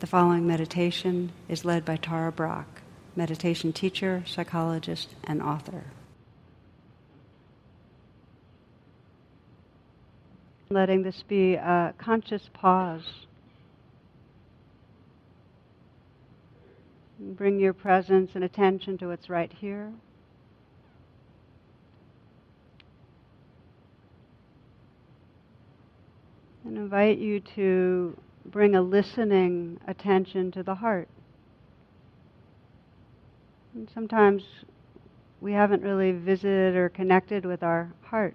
The following meditation is led by Tara Brach, meditation teacher, psychologist, and author. Letting this be a conscious pause. Bring your presence and attention to what's right here. And invite you to bring a listening attention to the heart. And sometimes we haven't really visited or connected with our heart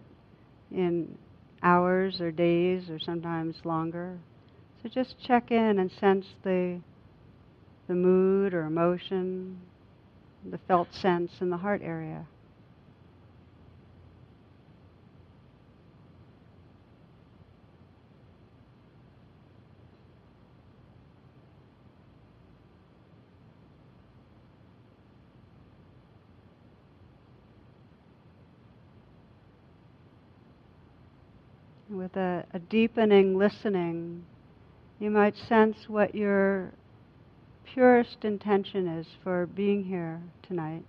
in hours or days or sometimes longer. So just check in and sense the, the mood or emotion, the felt sense in the heart area. With a, a deepening listening, you might sense what your purest intention is for being here tonight.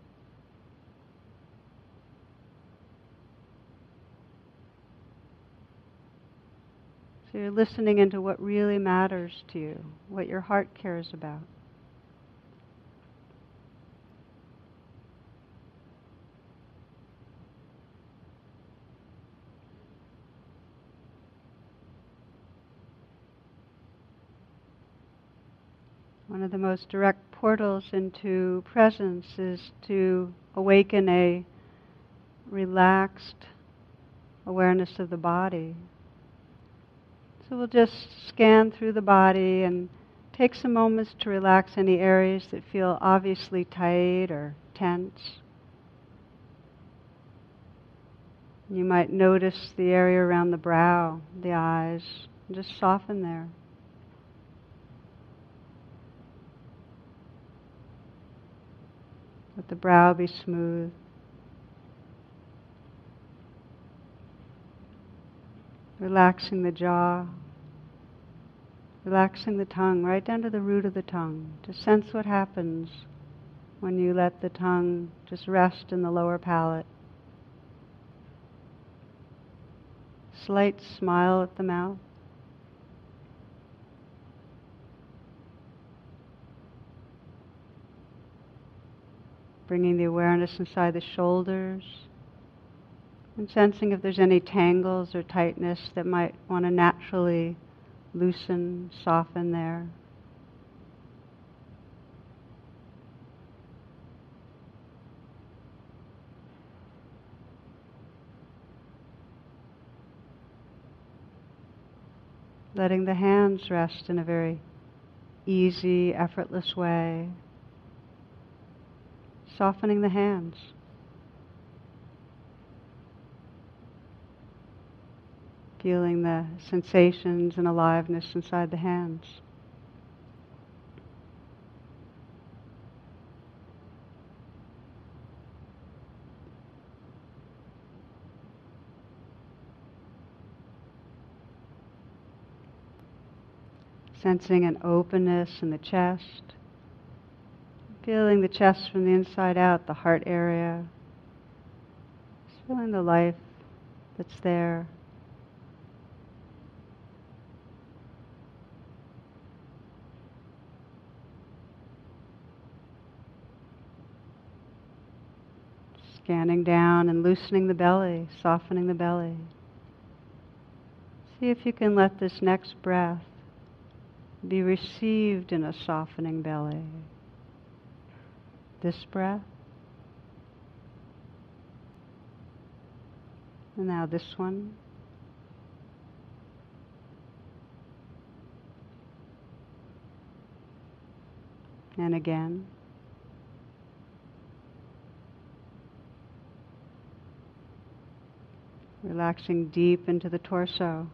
So you're listening into what really matters to you, what your heart cares about. One of the most direct portals into presence is to awaken a relaxed awareness of the body. So we'll just scan through the body and take some moments to relax any areas that feel obviously tight or tense. You might notice the area around the brow, the eyes, just soften there. Let the brow be smooth. Relaxing the jaw. Relaxing the tongue right down to the root of the tongue. To sense what happens when you let the tongue just rest in the lower palate. Slight smile at the mouth. Bringing the awareness inside the shoulders and sensing if there's any tangles or tightness that might want to naturally loosen, soften there. Letting the hands rest in a very easy, effortless way softening the hands. Feeling the sensations and aliveness inside the hands. Sensing an openness in the chest. Feeling the chest from the inside out, the heart area. Just feeling the life that's there. Scanning down and loosening the belly, softening the belly. See if you can let this next breath be received in a softening belly this breath. And now this one. And again. Relaxing deep into the torso.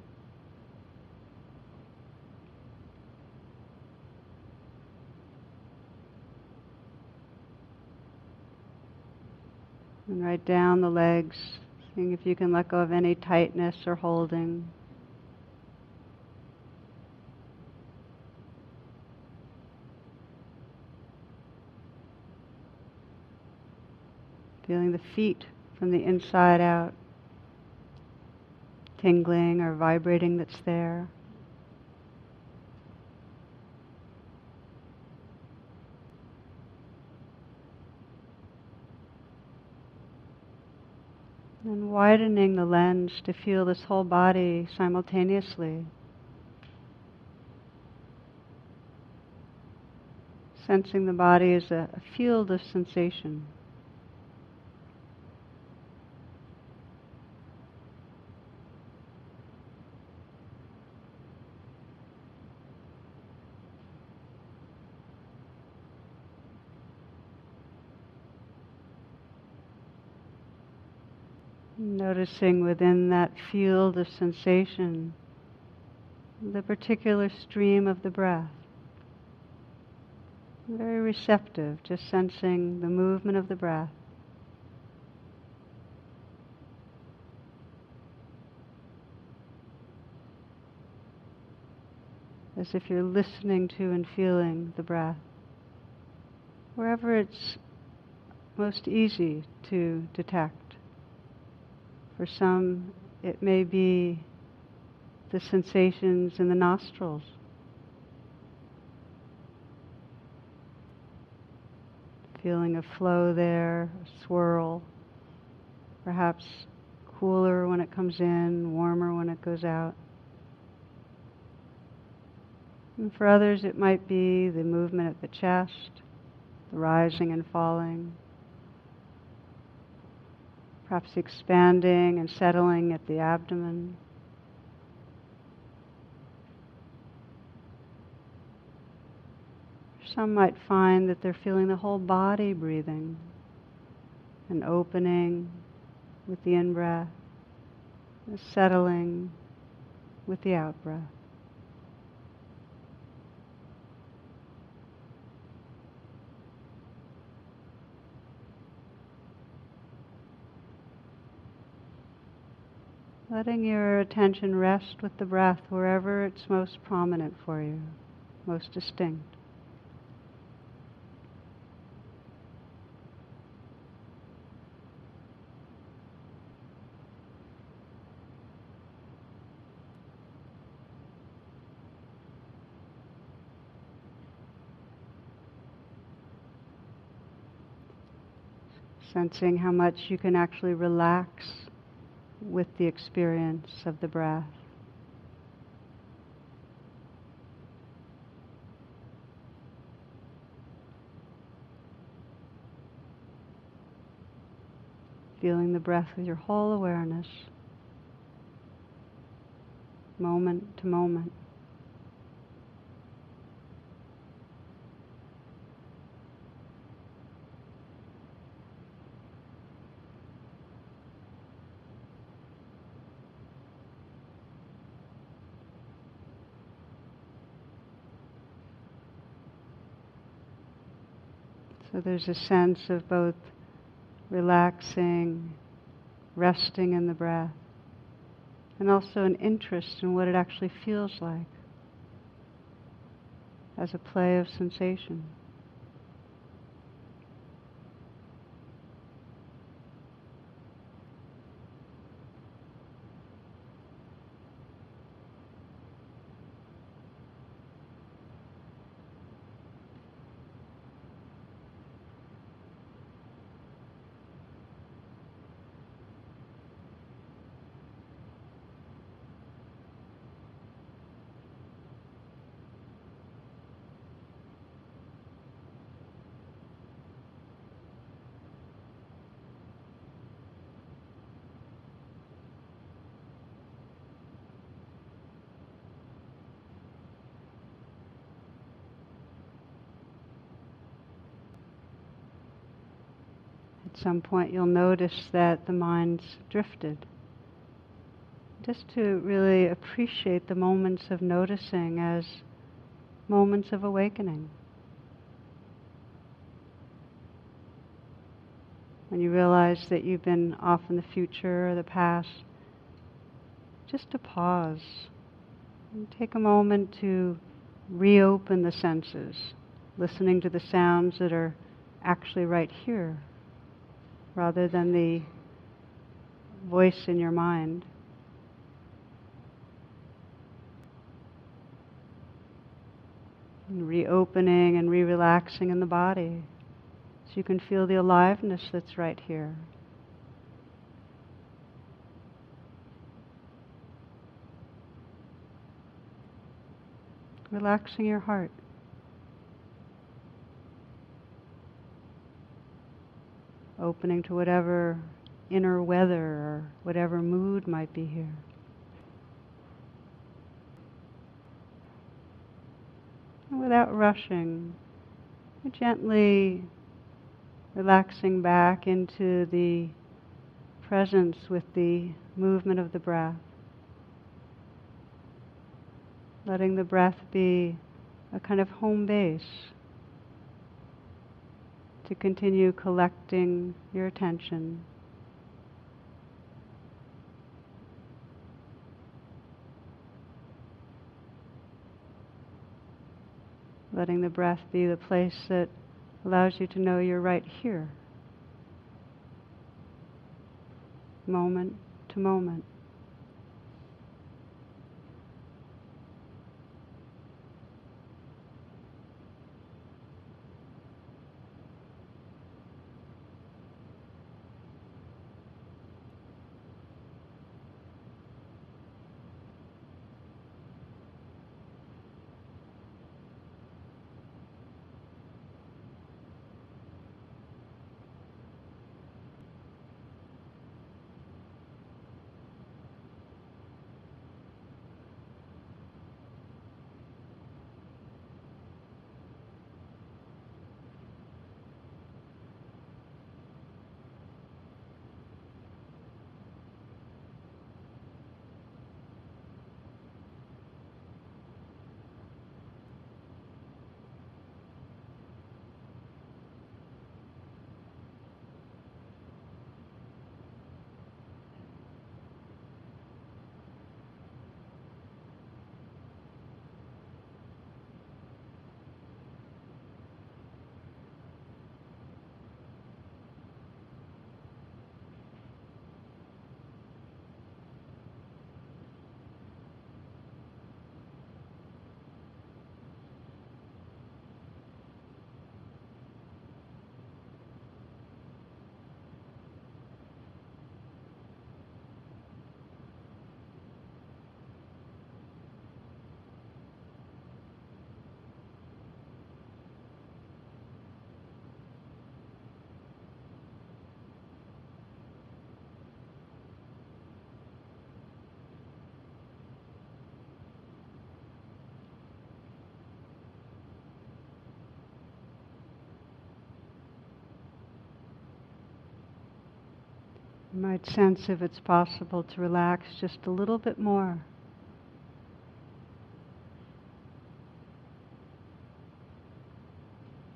And right down the legs, seeing if you can let go of any tightness or holding. Feeling the feet from the inside out, tingling or vibrating that's there. And widening the lens to feel this whole body simultaneously. Sensing the body as a, field of sensation. Noticing within that field of sensation the particular stream of the breath. Very receptive, just sensing the movement of the breath. As if you're listening to and feeling the breath. Wherever it's most easy to detect. For some, it may be the sensations in the nostrils. Feeling a flow there, a swirl, perhaps cooler when it comes in, warmer when it goes out. And for others, it might be the movement of the chest, the rising and falling perhaps expanding and settling at the abdomen. Some might find that they're feeling the whole body breathing, and opening with the in breath, settling with the out breath. Letting your attention rest with the breath wherever it's most prominent for you, most distinct. Sensing how much you can actually relax with the experience of the breath. Feeling the breath with your whole awareness, moment to moment. So there's a sense of both relaxing, resting in the breath, and also an interest in what it actually feels like as a play of sensation. At some point, you'll notice that the mind's drifted. Just to really appreciate the moments of noticing as moments of awakening. When you realize that you've been off in the future or the past, just to pause and take a moment to reopen the senses, listening to the sounds that are actually right here rather than the voice in your mind. And reopening and re relaxing in the body so you can feel the aliveness that's right here. Relaxing your heart. Opening to whatever inner weather or whatever mood might be here. And without rushing, gently relaxing back into the presence with the movement of the breath. Letting the breath be a kind of home base to continue collecting your attention. Letting the breath be the place that allows you to know you're right here, moment to moment. Might sense if it's possible to relax just a little bit more.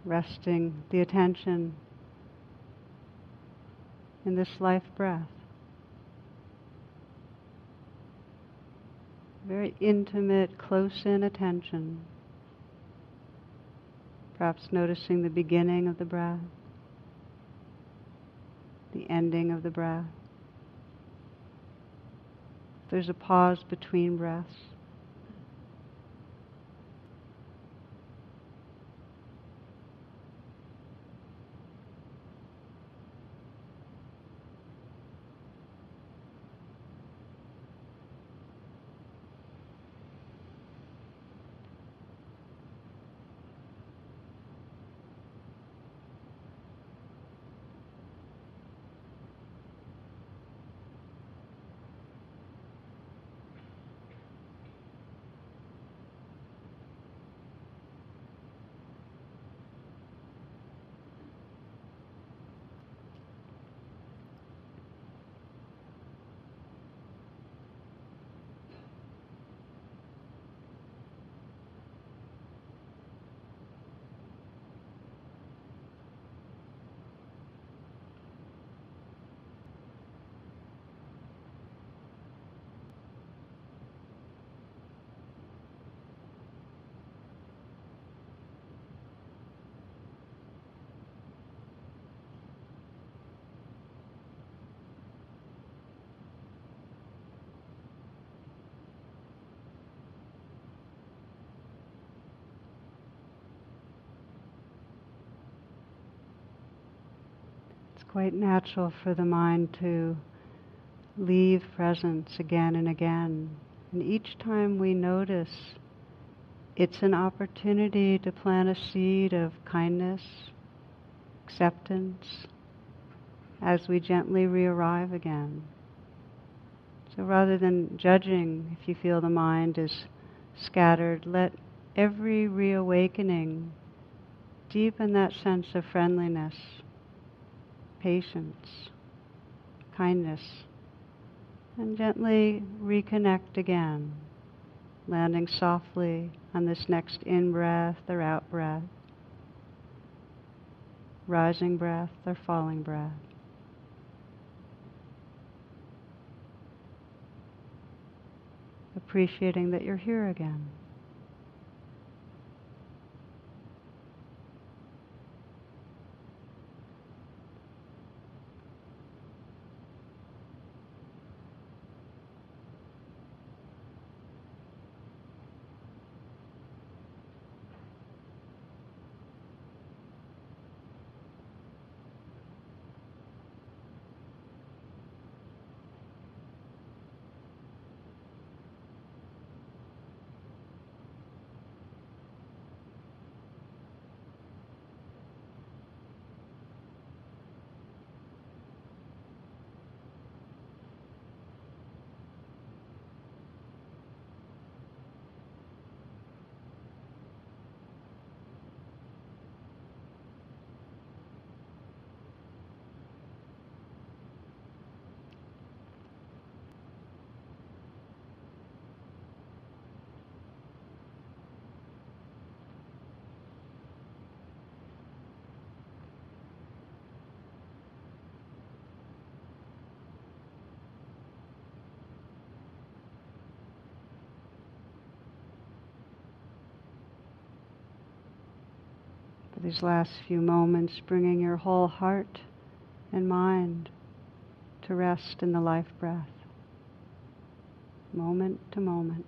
Resting the attention in this life breath. Very intimate, close in attention. Perhaps noticing the beginning of the breath the ending of the breath. There's a pause between breaths. Quite natural for the mind to leave presence again and again. And each time we notice, it's an opportunity to plant a seed of kindness, acceptance, as we gently re-arrive again. So rather than judging if you feel the mind is scattered, let every reawakening deepen that sense of friendliness, patience, kindness, and gently reconnect again, landing softly on this next in breath or out breath, rising breath or falling breath. appreciating that you're here again. These last few moments, bringing your whole heart and mind to rest in the life breath, moment to moment.